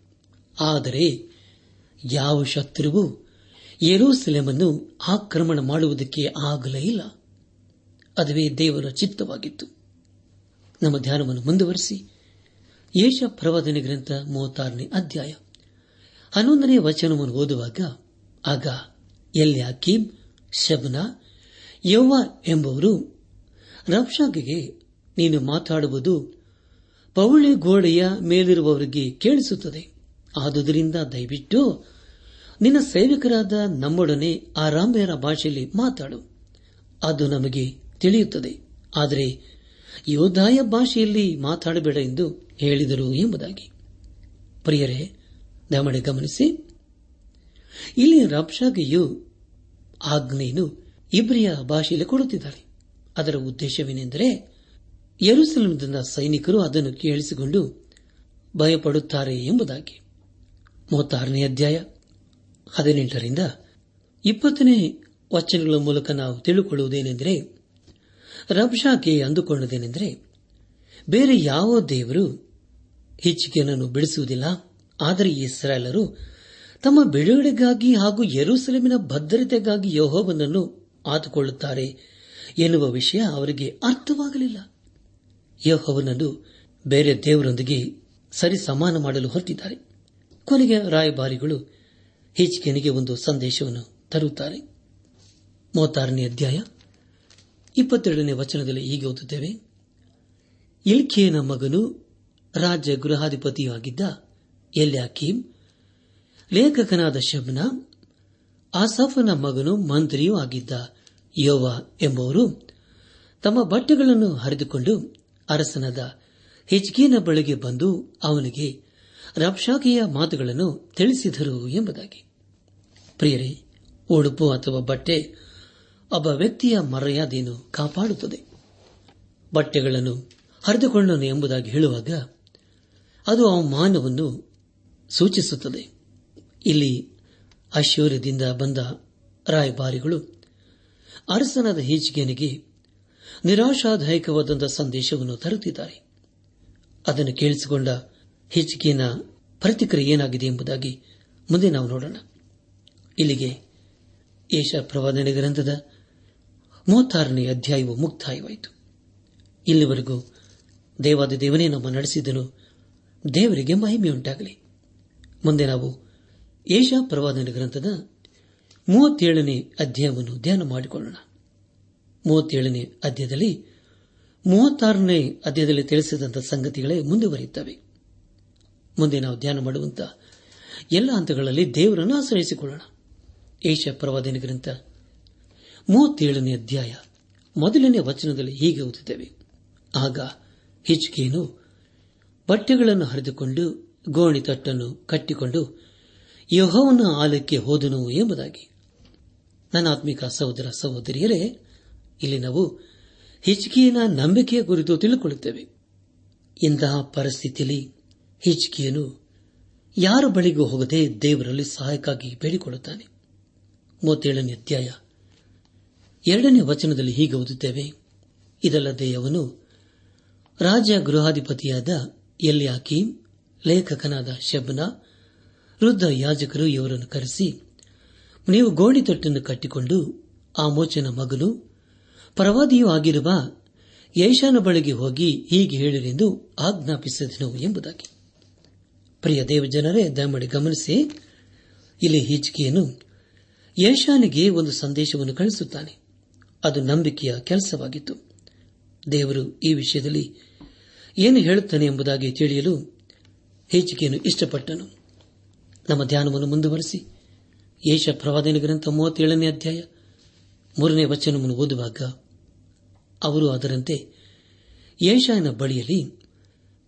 ಆದರೆ ಯಾವ ಶತ್ರುವು ಯೆರೂಸಲೇಮನ್ನು ಆಕ್ರಮಣ ಮಾಡುವುದಕ್ಕೆ ಆಗಲೇ ಇಲ್ಲ. ಅದುವೇ ದೇವರ ಚಿತ್ತವಾಗಿತ್ತು. ನಮ್ಮ ಧ್ಯಾನವನ್ನು ಮುಂದುವರೆಸಿ. ಯೇಷ ಪ್ರವಾದನೆ ಗ್ರಂಥ ಮೂವತ್ತಾರನೇ ಅಧ್ಯಾಯ ಹನ್ನೊಂದನೇ ವಚನವನ್ನು ಓದುವಾಗ ಆಗ ಎಲ್ಯಾಕೀಮ್ ಶಬ್ನ ಯವ್ವ ಎಂಬುವರು ರಬ್ಷಾಗೆ ನೀನು ಮಾತಾಡುವುದು ಪೌಳಿ ಗೋಡೆಯ ಮೇಲಿರುವವರಿಗೆ ಕೇಳಿಸುತ್ತದೆ. ಆದುದರಿಂದ ದಯವಿಟ್ಟು ನಿನ್ನ ಸೈನಿಕರಾದ ನಮ್ಮೊಡನೆ ಆರಾಮ್ಯರ ಭಾಷೆಯಲ್ಲಿ ಮಾತಾಡು. ಅದು ನಮಗೆ ತಿಳಿಯುತ್ತದೆ. ಆದರೆ ಯೋಧಾಯ ಭಾಷೆಯಲ್ಲಿ ಮಾತಾಡಬೇಡ ಎಂದು ಹೇಳಿದರು ಎಂಬುದಾಗಿ. ಪ್ರಿಯರೇ ದಮಣೆ ಗಮನಿಸಿ. ಇಲ್ಲಿ ರಬ್ಷಾಗೆಯು ಆಜ್ಞೆಯನ್ನು ಇಬ್ರಿಯ ಭಾಷೆಯಲ್ಲಿ ಕೊಡುತ್ತಿದ್ದಾರೆ ಅದರ ಉದ್ದೇಶವೇನೆಂದರೆ ಯರುಸಲಂದ ಸೈನಿಕರು ಅದನ್ನು ಕೇಳಿಸಿಕೊಂಡು ಭಯಪಡುತ್ತಾರೆ ಎಂಬುದಾಗಿ. ಮೂವತ್ತಾರನೇ ಅಧ್ಯಾಯ ಹದಿನೆಂಟರಿಂದ ಇಪ್ಪತ್ತನೇ ವಚನಗಳ ಮೂಲಕ ನಾವು ತಿಳಿದುಕೊಳ್ಳುವುದೇನೆಂದರೆ ರಬ್ಷಾಕೆ ಅಂದುಕೊಂಡದೇನೆಂದರೆ ಬೇರೆ ಯಾವ ದೇವರು ಹೆಚ್ಚಿಗೆನನ್ನು ಬಿಡಿಸುವುದಿಲ್ಲ, ಆದರೆ ಇಸ್ರಾಯೇಲರು ತಮ್ಮ ಬಿಡುಗಡೆಗಾಗಿ ಹಾಗೂ ಯರೂಸಲೇಮಿನ ಭದ್ರತೆಗಾಗಿ ಯಹೋವನನ್ನು ಆತುಕೊಳ್ಳುತ್ತಾರೆ ಎನ್ನುವ ವಿಷಯ ಅವರಿಗೆ ಅರ್ಥವಾಗಲಿಲ್ಲ. ಯಹೋವನನ್ನು ಬೇರೆ ದೇವರೊಂದಿಗೆ ಸರಿ ಸಮಾನ ಮಾಡಲು ಹೊರಟಿದ್ದಾರೆ. ಕೊನೆಗೆ ರಾಯಭಾರಿಗಳು ಹಿಚ್ಕೆನಿಗೆ ಒಂದು ಸಂದೇಶವನ್ನು ತರುತ್ತಾರೆ. ಮೂವತ್ತಾರನೇ ಅಧ್ಯಾಯ ಇಪ್ಪತ್ತೆರಡನೇ ವಚನದಲ್ಲಿ ಹೀಗೆ ಓದುತ್ತೇವೆ. ಇಲ್ಕಿಯನ ಮಗನು ರಾಜ್ಯ ಗೃಹಾಧಿಪತಿಯಾಗಿದ್ದ ಎಲ್ಯಾಕೀಮ್ ಲೇಖಕನಾದ ಶಬ್ನ, ಆಸಫನ ಮಗನು ಮಂತ್ರಿಯೂ ಆಗಿದ್ದ ಯೋವ ಎಂಬುವರು ತಮ್ಮ ಬಟ್ಟೆಗಳನ್ನು ಹರಿದುಕೊಂಡು ಅರಸನಾದ ಹಿಜ್ಕೀನ ಬಳಿಗೆ ಬಂದು ಅವನಿಗೆ ರಬ್ಷಾಕಿಯ ಮಾತುಗಳನ್ನು ತಿಳಿಸಿದರು ಎಂಬುದಾಗಿ. ಪ್ರಿಯರೇ, ಉಡುಪು ಅಥವಾ ಬಟ್ಟೆ ಒಬ್ಬ ವ್ಯಕ್ತಿಯ ಮರ್ಯಾದೆಯನ್ನು ಕಾಪಾಡುತ್ತದೆ. ಬಟ್ಟೆಗಳನ್ನು ಹರಿದುಕೊಂಡನು ಎಂಬುದಾಗಿ ಹೇಳುವಾಗ ಅದು ಅವಮಾನವನ್ನು ಸೂಚಿಸುತ್ತದೆ. ಇಲ್ಲಿ ಐಶ್ವರ್ಯದಿಂದ ಬಂದ ರಾಯಭಾರಿಗಳು ಅರಸನಾದ ಹೀಚಿಗೆನಿಗೆ ನಿರಾಶಾದಾಯಕವಾದಂತಹ ಸಂದೇಶವನ್ನು ತರುತ್ತಿದ್ದಾರೆ. ಅದನ್ನು ಕೇಳಿಸಿಕೊಂಡ ಹಿಜ್ಗೆನ ಪ್ರತಿಕ್ರಿಯೆ ಏನಾಗಿದೆ ಎಂಬುದಾಗಿ ಮುಂದೆ ನಾವು ನೋಡೋಣ. ಇಲ್ಲಿಗೆ ಏಷ ಪ್ರವಾದನೆ ಗ್ರಂಥದ ಮೂವತ್ತಾರನೇ ಅಧ್ಯಾಯವು ಮುಕ್ತಾಯವಾಯಿತು. ಇಲ್ಲಿವರೆಗೂ ದೇವಾದ ದೇವನೇ ನಮ್ಮ ನಡೆಸಿದನು ದೇವರಿಗೆ ಮಹಿಮೆಯುಂಟಾಗಲಿ. ಮುಂದೆ ನಾವು ಏಷ ಪ್ರವಾದನ ಗ್ರಂಥದ ಮೂವತ್ತೇಳನೇ ಅಧ್ಯಾಯವನ್ನು ಧ್ಯಾನ ಮಾಡಿಕೊಳ್ಳೋಣ. ಮೂವತ್ತೇಳನೇ ಅಧ್ಯಾಯದಲ್ಲಿ, ಮೂವತ್ತಾರನೇ ಅಧ್ಯಾಯದಲ್ಲಿ ತಿಳಿಸಿದಂತಹ ಸಂಗತಿಗಳೇ ಮುಂದುವರಿಯುತ್ತವೆ ಮುಂದೆ ನಾವು ಧ್ಯಾನ ಮಾಡುವಂತಹ ಎಲ್ಲ ಹಂತಗಳಲ್ಲಿ ದೇವರನ್ನು ಆಶ್ರಯಿಸಿಕೊಳ್ಳೋಣ. ಏಷ್ಯಾ ಪ್ರವಾದನ ಗ್ರಂಥ, ಮೂವತ್ತೇಳನೇ ಅಧ್ಯಾಯ, ಮೊದಲನೇ ವಚನದಲ್ಲಿ ಹೀಗೆ ಓದುತ್ತೇವೆ. ಆಗ ಹಿಚ್ಕೇನು ಬಟ್ಟೆಗಳನ್ನು ಹರಿದುಕೊಂಡು ಗೋಣಿ ತಟ್ಟನ್ನು ಕಟ್ಟಿಕೊಂಡು ಯಹೋವನ ಆಲಕ್ಕೆ ಹೋದನು ಎಂಬುದಾಗಿ. ನನ್ನ ಆತ್ಮಿಕ ಸಹೋದರ ಸಹೋದರಿಯರೇ, ಇಲ್ಲಿ ನಾವು ಹಿಚ್ಕಿಯನ ನಂಬಿಕೆಯ ಕುರಿತು ತಿಳಿದುಕೊಳ್ಳುತ್ತೇವೆ. ಇಂತಹ ಪರಿಸ್ಥಿತಿಯಲ್ಲಿ ಹಿಚ್ಕಿಯನು ಯಾರ ಬಳಿಗೂ ಹೋಗದೆ ದೇವರಲ್ಲಿ ಸಹಾಯಕ್ಕಾಗಿ ಬೇಡಿಕೊಳ್ಳುತ್ತಾನೆ. ಮೂವತ್ತೇಳನೇ ಅಧ್ಯಾಯ ಎರಡನೇ ವಚನದಲ್ಲಿ ಹೀಗೆ ಓದುತ್ತೇವೆ. ಇದಲ್ಲದೆ ಅವನು ರಾಜ ಗೃಹಾಧಿಪತಿಯಾದ ಎಲ್ಯಾಕೀಂ ಲೇಖಕನಾದ ಶಬ್ನ ವೃದ್ಧ ಯಾಜಕರು ಇವರನ್ನು ಕರೆಸಿ, ನೀವು ಗೋಣಿತಟ್ಟನ್ನು ಕಟ್ಟಿಕೊಂಡು ಆ ಮೋಚನ ಮಗಲು ಪರವಾದಿಯೂ ಆಗಿರುವ ಯೇಷಾನ ಬಳಿಗೆ ಹೋಗಿ ಹೀಗೆ ಹೇಳಿರೆಂದು ಆಜ್ಞಾಪಿಸಿದನು ಎಂಬುದಾಗಿ. ಪ್ರಿಯ ದೇವಜನರೇ, ದಯಮಾಡಿ ಗಮನಿಸಿ, ಇಲ್ಲಿ ಹಿಜ್ಕಿಯನ್ನು ಯೇಷಾನಿಗೆ ಒಂದು ಸಂದೇಶವನ್ನು ಕಳಿಸುತ್ತಾನೆ. ಅದು ನಂಬಿಕೆಯ ಕೆಲಸವಾಗಿತ್ತು. ದೇವರು ಈ ವಿಷಯದಲ್ಲಿ ಏನು ಹೇಳುತ್ತಾನೆ ಎಂಬುದಾಗಿ ತಿಳಿಯಲು ಹೆಚ್ಚಿಕೆಯನ್ನು ಇಷ್ಟಪಟ್ಟನು. ನಮ್ಮ ಧ್ಯಾನವನ್ನು ಮುಂದುವರೆಸಿ. ಯೇಷ ಪ್ರವಾದನ ಗ್ರಂಥ ಮೂವತ್ತೇಳನೇ ಅಧ್ಯಾಯ ಮೂರನೇ ವಚನವನ್ನು ಓದುವಾಗ ಅವರು ಅದರಂತೆ ಯೇಷಾಯನ ಬಳಿಯಲ್ಲಿ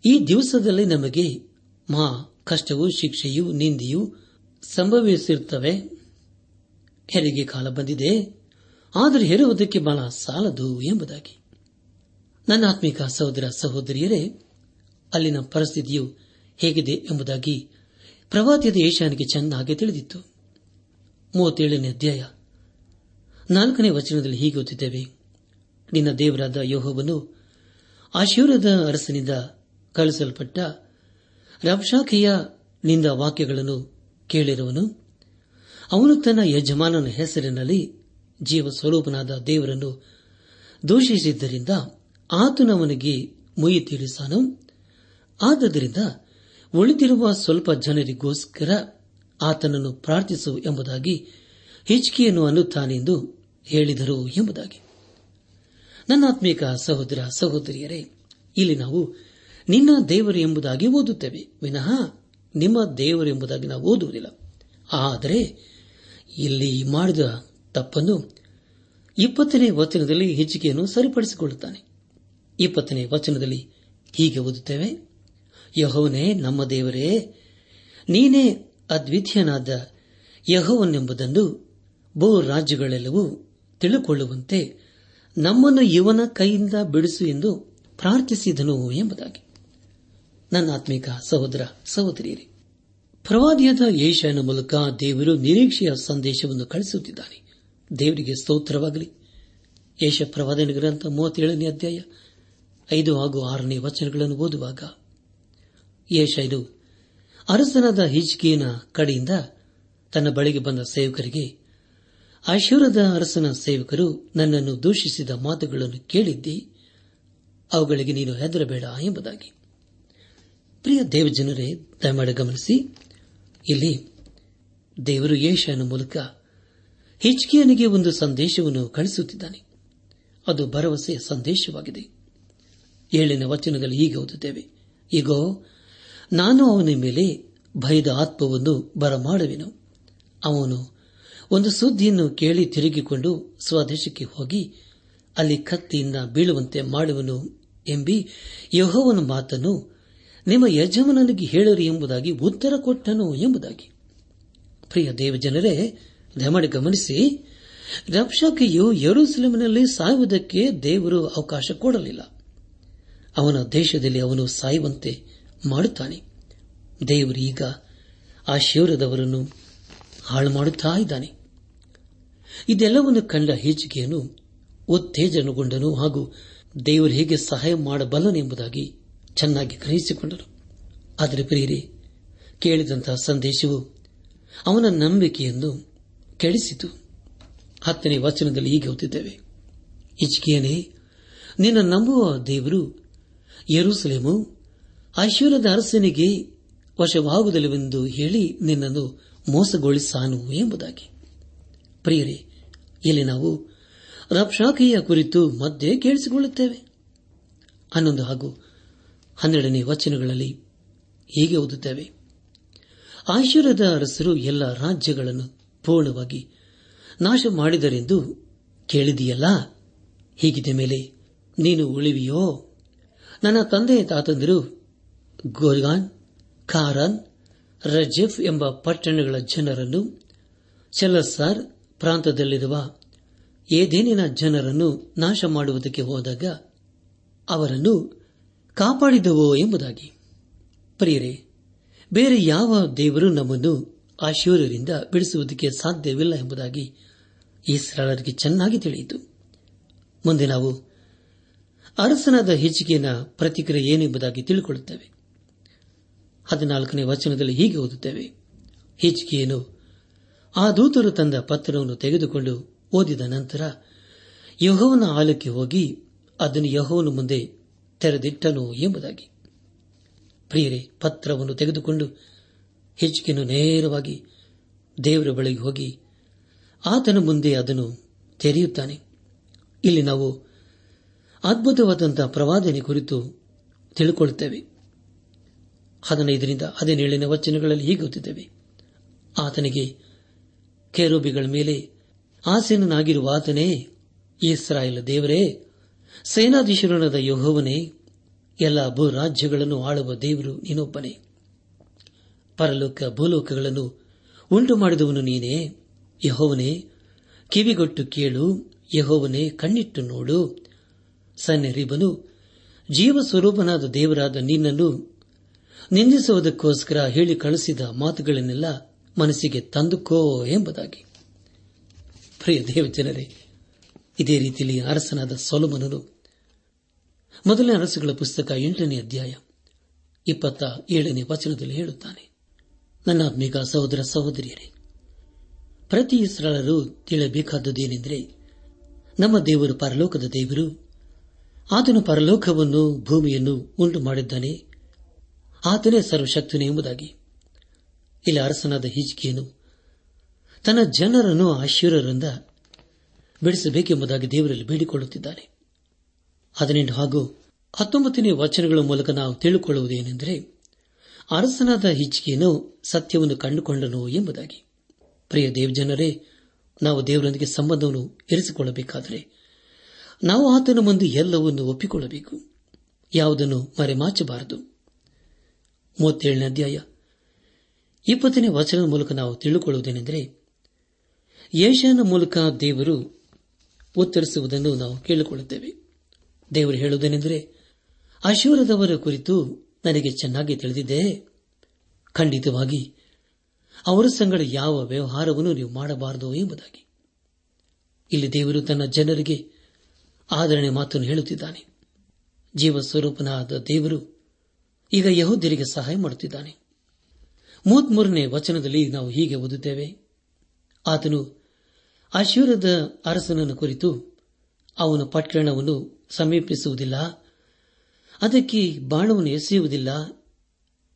ಈ ದಿವಸದಲ್ಲಿ ನಮಗೆ ಮಹಾ ಕಷ್ಟವೂ, ಶಿಕ್ಷೆಯೂ, ನಿಂದೆಯೂ ಸಂಭವಿಸಿರುತ್ತವೆ ಹೆರಿಗೆ ಕಾಲ ಬಂದಿದೆ. ಆದರೆ ಹೆರುವುದಕ್ಕೆ ಬಹಳ ಸಾಲದು ಎಂಬುದಾಗಿ. ನನ್ನ ಆತ್ಮಿಕ ಸಹೋದರ ಸಹೋದರಿಯರೇ, ಅಲ್ಲಿನ ಪರಿಸ್ಥಿತಿಯು ಹೇಗಿದೆ ಎಂಬುದಾಗಿ ಪ್ರವಾದಿಯಾದ ಏಷಾನಿಗೆ ಚೆನ್ನಾಗಿ ತಿಳಿದಿತ್ತು. ಮೂವತ್ತೇಳನೇ ಅಧ್ಯಾಯ. ನಾಲ್ಕನೇ ವಚನದಲ್ಲಿ ಹೀಗೆ ಓದಿದ್ದೇವೆ. ನಿನ್ನ ದೇವರಾದ ಯೋಹವನ್ನು ಆಶೂರದ ಅರಸನಿಂದ ಕಳಿಸಲ್ಪಟ್ಟ ರಬ್ಷಾಖಿಯ ನಿಂದ ವಾಕ್ಯಗಳನ್ನು ಕೇಳಿರುವನು ಅವನು ತನ್ನ ಯಜಮಾನನ ಹೆಸರಿನಲ್ಲಿ ಜೀವ ಸ್ವರೂಪನಾದ ದೇವರನ್ನು ದೂಷಿಸಿದ್ದರಿಂದ ಆತನವನಿಗೆ ಮುಯಿ ತೀರಿಸಾನು ಆದ್ದರಿಂದ ಉಳಿದಿರುವ ಸ್ವಲ್ಪ ಜನರಿಗೋಸ್ಕರ ಆತನನ್ನು ಪ್ರಾರ್ಥಿಸು ಎಂಬುದಾಗಿ ಹಿಚ್ಕಿಯನ್ನು ಅನ್ನುತ್ತಾನೆಂದು ಹೇಳಿದರು ಎಂಬುದಾಗಿ. ನನ್ನಾತ್ಮೀಕ ಸಹೋದರ, ಸಹೋದರಿಯರೇ, ಇಲ್ಲಿ ನಾವು ನಿನ್ನ ದೇವರು ಎಂಬುದಾಗಿ ಓದುತ್ತೇವೆ. ವಿನಃ ನಿಮ್ಮ ದೇವರು ಎಂಬುದಾಗಿ ನಾವು ಓದುವುದಿಲ್ಲ. ಆದರೆ ಇಲ್ಲಿ ಮಾಡಿದ ತಪ್ಪನ್ನು ಇಪ್ಪತ್ತನೇ ವಚನದಲ್ಲಿ ಹೆಚ್ಚಿಗೆಯನ್ನು ಸರಿಪಡಿಸಿಕೊಳ್ಳುತ್ತಾನೆ. ಇಪ್ಪತ್ತನೇ ವಚನದಲ್ಲಿ ಹೀಗೆ ಓದುತ್ತೇವೆ. ಯಹೋವನೇ ನಮ್ಮ ದೇವರೇ, ನೀನೇ ಅದ್ವಿತೀಯನಾದ ಯಹೋವನೆಂಬುದನ್ನು ಭೂ ರಾಜ್ಯಗಳೆಲ್ಲವೂ ತಿಳಿಕೊಳ್ಳುವಂತೆ ನಮ್ಮನ್ನು ಇವನ ಕೈಯಿಂದ ಬಿಡಿಸು ಎಂದು ಪ್ರಾರ್ಥಿಸಿದನು ಎಂಬುದಾಗಿ. ನನ್ನ ಆತ್ಮಿಕ ಸಹೋದರ ಸಹೋದರಿಯರೇ, ಪ್ರವಾದಿಯಾದ ಏಷ್ಯಾನ ಮೂಲಕ ದೇವರು ನಿರೀಕ್ಷೆಯ ಸಂದೇಶವನ್ನು ಕಳಿಸುತ್ತಿದ್ದಾನೆ ದೇವರಿಗೆ ಸ್ತೋತ್ರವಾಗಲಿ. ಏಷ ಪ್ರವಾದನ ಗ್ರಂಥ ಮೂವತ್ತೇಳನೇ ಅಧ್ಯಾಯ ಐದು ಹಾಗೂ ಆರನೇ ವಚನಗಳನ್ನು ಓದುವಾಗ ಯೇಷನು ಅರಸನಾದ ಹಿಜ್ಕಿಯನ ಕಡೆಯಿಂದ ತನ್ನ ಬಳಿಗೆ ಬಂದ ಸೇವಕರಿಗೆ ಅಶೂರದ ಅರಸನ ಸೇವಕರು ನನ್ನನ್ನು ದೂಷಿಸಿದ ಮಾತುಗಳನ್ನು ಕೇಳಿದ್ದಿ, ಅವುಗಳಿಗೆ ನೀನು ಹೆದರಬೇಡ ಎಂಬುದಾಗಿ. ಪ್ರಿಯ ದೇವಜನರೇ, ದಯಮಾಡಿ ಗಮನಿಸಿ, ಇಲ್ಲಿ ದೇವರು ಯೇಷನ ಮೂಲಕ ಹಿಚ್ಕಿಯನಿಗೆ ಒಂದು ಸಂದೇಶವನ್ನು ಕಳಿಸುತ್ತಿದ್ದಾನೆ. ಅದು ಭರವಸೆಯ ಸಂದೇಶವಾಗಿದೆ. ಏಳಿನ ವಚನದಲ್ಲಿ ಹೀಗೆ ಓದುತ್ತೇವೆ ಈಗೋ ನಾನು ಅವನ ಮೇಲೆ ಭಯದ ಆತ್ಮವನ್ನು ಬರಮಾಡುವೆನು. ಅವನು ಒಂದು ಸುದ್ದಿಯನ್ನು ಕೇಳಿ ತಿರುಗಿಕೊಂಡು ಸ್ವದೇಶಕ್ಕೆ ಹೋಗಿ, ಅಲ್ಲಿ ಕತ್ತಿಯಿಂದ ಬೀಳುವಂತೆ ಮಾಡುವನು ಎಂಬಿ ಯಹೋವನ ಮಾತನ್ನು ನಿಮ್ಮ ಯಜಮಾನನಿಗೆ ಹೇಳರು ಎಂಬುದಾಗಿ ಉತ್ತರ ಕೊಟ್ಟನು ಎಂಬುದಾಗಿ. ಪ್ರಿಯ ದೇವಜನರೇ, ದಯಮಾಡಿ ಗಮನಿಸಿ ರಕ್ಷಕೆಯು ಯರೂಸಲೇಮಿನಲ್ಲಿ ಸಾಯುವುದಕ್ಕೆ ದೇವರು ಅವಕಾಶ ಕೊಡಲಿಲ್ಲ. ಅವನ ದೇಶದಲ್ಲಿ ಅವನು ಸಾಯುವಂತೆ ಮಾಡುತ್ತಾನೆ. ದೇವರು ಈಗ ಆ ಶಿವರದವರನ್ನು ಹಾಳು ಮಾಡುತ್ತಾ ಇದ್ದಾನೆ. ಇದೆಲ್ಲವನ್ನು ಕಂಡ ಹೆಚ್ಚಿಗೆಯನ್ನು ಉತ್ತೇಜನಗೊಂಡನು ಹಾಗೂ ದೇವರು ಹೇಗೆ ಸಹಾಯ ಮಾಡಬಲ್ಲನೆಂಬುದಾಗಿ ಚೆನ್ನಾಗಿ ಗ್ರಹಿಸಿಕೊಂಡನು. ಆದರೆ ಪ್ರಿಯರೇ ಕೇಳಿದಂತಹ ಸಂದೇಶವು ಅವನ ನಂಬಿಕೆಯನ್ನು ಕೆಡಿಸಿತು. ಹತ್ತನೇ ವಚನದಲ್ಲಿ ಹೀಗೆ ಓದಿದ್ದೇವೆ ಇಚ್ಕೆಯನೇ ನಿನ್ನ ನಂಬುವ ದೇವರು ಯರುಸಲೇಮು ಐಶ್ವರ್ಯದ ಅರಸನಿಗೆ ವಶವಾಗುವುದಿಲ್ಲವೆಂದು ಹೇಳಿ ನಿನ್ನನ್ನು ಮೋಸಗೊಳಿಸಾನು ಎಂಬುದಾಗಿ. ಪ್ರಿಯರೇ, ಇಲ್ಲಿ ನಾವು ರಬ್ಷಾಕಿಯ ಕುರಿತು ಮಧ್ಯೆ ಕೇಳಿಸಿಕೊಳ್ಳುತ್ತೇವೆ. ಹನ್ನೊಂದು ಹಾಗೂ ಹನ್ನೆರಡನೇ ವಚನಗಳಲ್ಲಿ ಹೀಗೆ ಓದುತ್ತೇವೆ. ಆಶ್ವರ್ಯದ ಅರಸರು ಎಲ್ಲ ರಾಜ್ಯಗಳನ್ನು ಪೂರ್ಣವಾಗಿ ನಾಶ ಮಾಡಿದರೆಂದು ಕೇಳಿದೆಯಲ್ಲ? ಹೀಗಿದ ಮೇಲೆ ನೀನು ಉಳಿವಿಯೋ? ನನ್ನ ತಂದೆ ತಾತಂದಿರು ಗೋರ್ಗಾನ್, ಖಾರಾನ್, ರಜೆಫ್ ಎಂಬ ಪಟ್ಟಣಗಳ ಜನರನ್ನು ಚಲಸಾರ್ ಪ್ರಾಂತದಲ್ಲಿರುವ ಏದೇನಿನ ಜನರನ್ನು ನಾಶ ಮಾಡುವುದಕ್ಕೆ ಹೋದಾಗ ಅವರನ್ನು ಕಾಪಾಡಿದವೋ ಎಂಬುದಾಗಿ. ಪ್ರಿಯರೇ, ಬೇರೆ ಯಾವ ದೇವರು ನಮ್ಮನ್ನು ಆಶೂರ್ಯರಿಂದ ಬಿಡಿಸುವುದಕ್ಕೆ ಸಾಧ್ಯವಿಲ್ಲ ಎಂಬುದಾಗಿ ಈ ಸರಳರಿಗೆ ಚೆನ್ನಾಗಿ ತಿಳಿಯಿತು. ಮುಂದೆ ನಾವು ಅರಸನಾದ ಹೆಚ್ಚಿಗೆಯ ಪ್ರತಿಕ್ರಿಯೆ ಏನೆಂಬುದಾಗಿ ತಿಳಿದುಕೊಳ್ಳುತ್ತೇವೆ. ಹದಿನಾಲ್ಕನೇ ವಚನದಲ್ಲಿ ಹೀಗೆ ಓದುತ್ತೇವೆ. ಹೆಚ್ಚಿಗೆಯನ್ನು ಆ ದೂತರು ತಂದ ಪತ್ರವನ್ನು ತೆಗೆದುಕೊಂಡು ಓದಿದ ನಂತರ ಯಹೋವನ ಆಲಕ್ಕೆ ಹೋಗಿ ಅದನ್ನು ಯಹೋವನ ಮುಂದೆ ತೆರೆದಿಟ್ಟನು ಎಂಬುದಾಗಿ. ಪ್ರಿಯರೇ, ಪತ್ರವನ್ನು ತೆಗೆದುಕೊಂಡು ಹೆಚ್ಚಿಗೆಯನ್ನು ನೇರವಾಗಿ ದೇವರ ಬಳಿಗೆ ಹೋಗಿ ಆತನ ಮುಂದೆ ಅದನ್ನು ತೆರೆಯುತ್ತಾನೆ. ಇಲ್ಲಿ ನಾವು ಅದ್ಭುತವಾದಂತಹ ಪ್ರವಾದನೆ ಕುರಿತು ತಿಳಿದುಕೊಳ್ಳುತ್ತೇವೆ ಹದಿನೈದರಿಂದ ಹದಿನೇಳನೇ ವಚನಗಳಲ್ಲಿ ಹೀಗೆ ಗೊತ್ತಿದ್ದೇವೆ. ಆತನಿಗೆ ಕೇರೋಬಿಗಳ ಮೇಲೆ ಆಸೀನನಾಗಿರುವ ಆತನೇ, ಇಸ್ರಾಯೇಲ್ ದೇವರೇ, ಸೇನಾಧೀಶ್ವರನಾದ ಯೋಹವನೇ, ಎಲ್ಲ ಭೂ ರಾಜ್ಯಗಳನ್ನು ಆಳುವ ದೇವರು ನೀನೊಬ್ಬನೇ. ಪರಲೋಕ ಭೂಲೋಕಗಳನ್ನು ಉಂಟು ಮಾಡಿದವನು ನೀನೇ. ಯಹೋವನೇ, ಕಿವಿಗೊಟ್ಟು ಕೇಳು, ಯಹೋವನೇ ಕಣ್ಣಿಟ್ಟು ನೋಡು. ಸನ್ನೆರಿಬನು ಜೀವ ಸ್ವರೂಪನಾದ ದೇವರಾದ ನಿನ್ನನ್ನು ನಿಂದಿಸುವುದಕ್ಕೋಸ್ಕರ ಹೇಳಿ ಕಳಿಸಿದ ಮಾತುಗಳನ್ನೆಲ್ಲ ಮನಸ್ಸಿಗೆ ತಂದುಕೋ ಎಂಬುದಾಗಿ. ಪ್ರಿಯ ದೇವಜನರೇ ಇದೇ ರೀತಿಯಲ್ಲಿ ಅರಸನಾದ ಸೊಲಮನನು ಮೊದಲನೇ ಅರಸುಗಳ ಪುಸ್ತಕ ಎಂಟನೇ ಅಧ್ಯಾಯ ಇಪ್ಪತ್ತ ಏಳನೇ ವಚನದಲ್ಲಿ ಹೇಳುತ್ತಾನೆ ನನ್ನ ಆತ್ಮಿಕ ಸಹೋದರ ಸಹೋದರಿಯರೇ, ಪ್ರತಿ ಸರಳರು ತಿಳಿಯಬೇಕಾದದ್ದೇನೆಂದರೆ ನಮ್ಮ ದೇವರು ಪರಲೋಕದ ದೇವರು, ಆತನು ಪರಲೋಕವನ್ನು ಭೂಮಿಯನ್ನು ಉಂಟು ಮಾಡಿದ್ದಾನೆ ಆತನೇ ಸರ್ವಶಕ್ತನೇ ಎಂಬುದಾಗಿ. ಇಲ್ಲಿ ಅರಸನಾದ ಹಿಜ್ಕಿಯನು ತನ್ನ ಜನರನ್ನು ಆಶ್ಚರ್ಯರಿಂದ ಬಿಡಿಸಬೇಕೆಂಬುದಾಗಿ ದೇವರಲ್ಲಿ ಬೇಡಿಕೊಳ್ಳುತ್ತಿದ್ದಾನೆ. ಹದಿನೆಂಟು ಹಾಗೂ ಹತ್ತೊಂಬತ್ತನೇ ವಚನಗಳ ಮೂಲಕ ನಾವು ತಿಳಿಕೊಳ್ಳುವುದೇನೆಂದರೆ, ಅರಸನಾದ ಹಿಚ್ಕಿಯನು ಸತ್ಯವನ್ನು ಕಂಡುಕೊಂಡನು ಎಂಬುದಾಗಿ. ಪ್ರಿಯ ದೇವಜನರೇ, ನಾವು ದೇವರೊಂದಿಗೆ ಸಂಬಂಧವನ್ನು ಇರಿಸಿಕೊಳ್ಳಬೇಕಾದರೆ, ನಾವು ಆತನ ಮುಂದೆ ಎಲ್ಲವನ್ನು ಒಪ್ಪಿಕೊಳ್ಳಬೇಕು. ಯಾವುದನ್ನು ಮರೆಮಾಚಬಾರದು. ಮೂವತ್ತೇಳನೇ ಅಧ್ಯಾಯ. ಇಪ್ಪತ್ತನೇ ವಚನದ ಮೂಲಕ ನಾವು ತಿಳಿದುಕೊಳ್ಳುವುದೇನೆಂದರೆ ಯೇಷನ ಮೂಲಕ ದೇವರು ಉತ್ತರಿಸುವುದನ್ನು ನಾವು ಕೇಳಿಕೊಳ್ಳುತ್ತೇವೆ. ದೇವರು ಹೇಳುವುದೇನೆಂದರೆ ಅಶೂರದವರ ಕುರಿತು ನನಗೆ ಚೆನ್ನಾಗಿ ತಿಳಿದಿದೆ. ಖಂಡಿತವಾಗಿ, ಅವರ ಸಂಗಡ ಯಾವ ವ್ಯವಹಾರವನ್ನು ನೀವು ಮಾಡಬಾರದು ಎಂಬುದಾಗಿ. ಇಲ್ಲಿ ದೇವರು ತನ್ನ ಜನರಿಗೆ ಆದರಣೆ ಮಾತನ್ನು ಹೇಳುತ್ತಿದ್ದಾನೆ. ಜೀವ ಸ್ವರೂಪನಾದ ದೇವರು ಈಗ ಯಹೋದ್ಯರಿಗೆ ಸಹಾಯ ಮಾಡುತ್ತಿದ್ದಾನೆ. ಮೂವತ್ಮೂರನೇ ವಚನದಲ್ಲಿ ನಾವು ಹೀಗೆ ಓದುತ್ತೇವೆ. ಆತನು ಅಶ್ವರದ ಅರಸನನ್ನು ಕುರಿತು ಅವನ ಪಟ್ಟಣವನ್ನು ಸಮೀಪಿಸುವುದಿಲ್ಲ, ಅದಕ್ಕೆ ಬಾಣವನ್ನು ಎಸೆಯುವುದಿಲ್ಲ,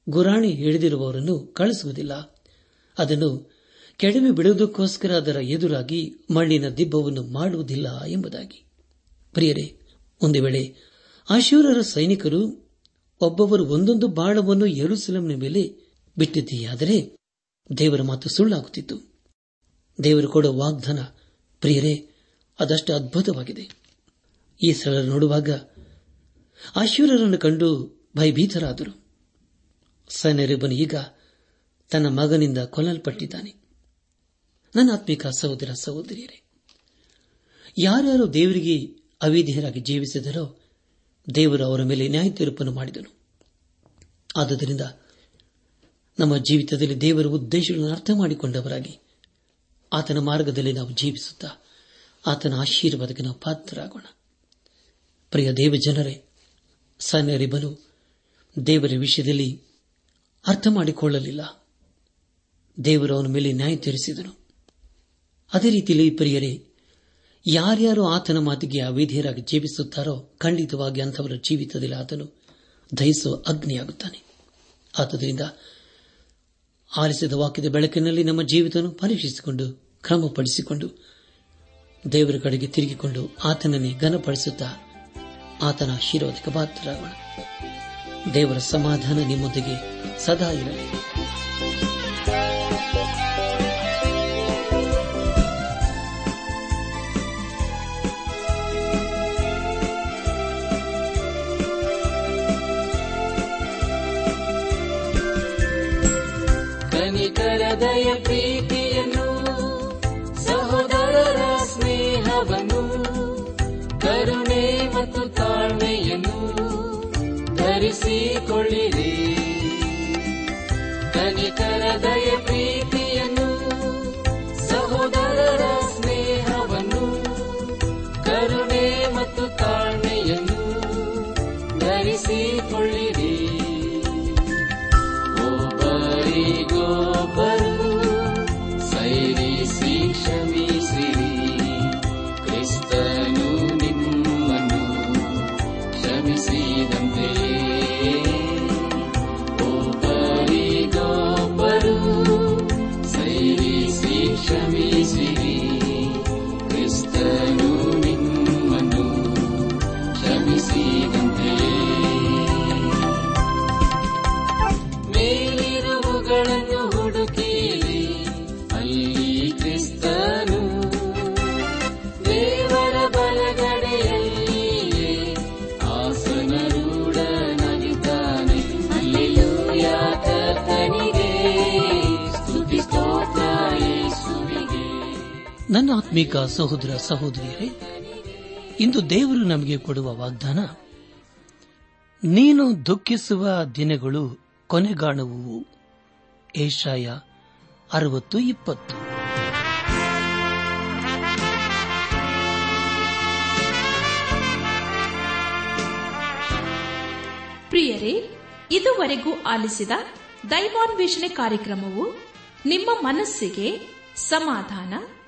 ಗುರಾಣಿ ಹಿಡಿದಿರುವವರನ್ನು ಕಳಿಸುವುದಿಲ್ಲ ಅದನ್ನು ಕೆಡವಿ ಬಿಡುವುದಕ್ಕೋಸ್ಕರ ಅದರ ಎದುರಾಗಿ ಮಣ್ಣಿನ ದಿಬ್ಬವನ್ನು ಮಾಡುವುದಿಲ್ಲ ಎಂಬುದಾಗಿ. ಪ್ರಿಯರೇ, ಒಂದು ವೇಳೆ ಅಶೂರರ ಸೈನಿಕರು ಒಬ್ಬೊಬ್ಬರು ಒಂದೊಂದು ಬಾಳವನ್ನು ಯರುಸಲಂನ ಮೇಲೆ ಬಿಟ್ಟಿದ್ದೀಯಾದರೆ ದೇವರ ಮಾತು ಸುಳ್ಳಾಗುತ್ತಿತ್ತು. ದೇವರು ಕೊಡುವ ವಾಗ್ದಾನ, ಪ್ರಿಯರೇ, ಅದಷ್ಟು ಅದ್ಭುತವಾಗಿದೆ. ಈ ಸ್ಥಳ ನೋಡುವಾಗ ಆಶ್ವರ್ಯರನ್ನು ಕಂಡು ಭಯಭೀತರಾದರು. ಸೈನ್ಯರಿಬ್ಬನು ಈಗ ತನ್ನ ಮಗನಿಂದ ಕೊಲ್ಲಲ್ಪಟ್ಟಿದ್ದಾನೆ. ನನ್ನ ಆತ್ಮಿಕ ಸಹೋದರ ಸಹೋದರಿಯರೇ, ಯಾರ್ಯಾರು ದೇವರಿಗೆ ಅವಿಧೇಯರಾಗಿ ಜೀವಿಸಿದರೋ ದೇವರು ಅವರ ಮೇಲೆ ನ್ಯಾಯ ತೀರ್ಪನ್ನು ಮಾಡಿದನು. ಆದುದರಿಂದ ನಮ್ಮ ಜೀವಿತದಲ್ಲಿ ದೇವರ ಉದ್ದೇಶಗಳನ್ನು ಅರ್ಥ ಮಾಡಿಕೊಂಡವರಾಗಿ ಆತನ ಮಾರ್ಗದಲ್ಲಿ ನಾವು ಜೀವಿಸುತ್ತಾ ಆತನ ಆಶೀರ್ವಾದಕ್ಕೆ ನಾವು ಪಾತ್ರರಾಗೋಣ. ಪ್ರಿಯ ದೇವ ಜನರೇ ಸನ್ಯರಿಬನು ದೇವರ ವಿಷಯದಲ್ಲಿ ಅರ್ಥ ಮಾಡಿಕೊಳ್ಳಲಿಲ್ಲ. ದೇವರು ಅವನ ಮೇಲೆ ನ್ಯಾಯ ತೀರಿಸಿದನು. ಅದೇ ರೀತಿಯಲ್ಲಿ ಪ್ರಿಯರೇ ಯಾರ್ಯಾರು ಆತನ ಮಾತಿಗೆ ಅವಿಧೇಯರಾಗಿ ಜೀವಿಸುತ್ತಾರೋ ಖಂಡಿತವಾಗಿ ಅಂಥವರ ಜೀವಿತದಲ್ಲಿ ಆತನು ದಹಿಸುವ ಅಗ್ನಿಯಾಗುತ್ತಾನೆ. ಆತದರಿಂದ ಆಲಿಸಿದ ವಾಕ್ಯದ ಬೆಳಕಿನಲ್ಲಿ ನಮ್ಮ ಜೀವಿತವನ್ನು ಪರೀಕ್ಷಿಸಿಕೊಂಡು, ಕ್ರಮಪಡಿಸಿಕೊಂಡು, ದೇವರ ಕಡೆಗೆ ತಿರುಗಿಕೊಂಡು ಆತನನ್ನೇ ಘನಪಡಿಸುತ್ತಾ ಆತನ ಆಶೀರ್ವಾದಕ್ಕೆ ಪಾತ್ರರಾಗೋಣ. ದೇವರ ಸಮಾಧಾನ ನಿಮ್ಮೊಂದಿಗೆ ಸದಾ ಇರಲಿ. ಧರಿಸಿಕೊಳ್ಳಿರಿ. ಕನಿಕರ ದಯ ಪ್ರೀತಿಯನ್ನು ಸಹೋದರರ ಸ್ನೇಹವನ್ನು ಕರುಣೆ ಮತ್ತು ತಾಳ್ಮೆಯನ್ನು ಧರಿಸಿಕೊಳ್ಳಿರಿ. ಒಬ್ಬರಿಗೊಬ್ಬರು ನನ್ನ ಆತ್ಮೀಕ ಸಹೋದರ ಸಹೋದರಿಯರೇ, ಇಂದು ದೇವರು ನಮಗೆ ಕೊಡುವ ವಾಗ್ದಾನ, ನೀನು ದುಃಖಿಸುವ ದಿನಗಳು ಕೊನೆಗಾಣುವು ಏಷಾಯ ಅರವತ್ತು ಇಪ್ಪತ್ತು. ಪ್ರಿಯರೇ, ಇದುವರೆಗೂ ಆಲಿಸಿದ ದೈವಾನ್ವೇಷಣೆ ಕಾರ್ಯಕ್ರಮವು ನಿಮ್ಮ ಮನಸ್ಸಿಗೆ ಸಮಾಧಾನ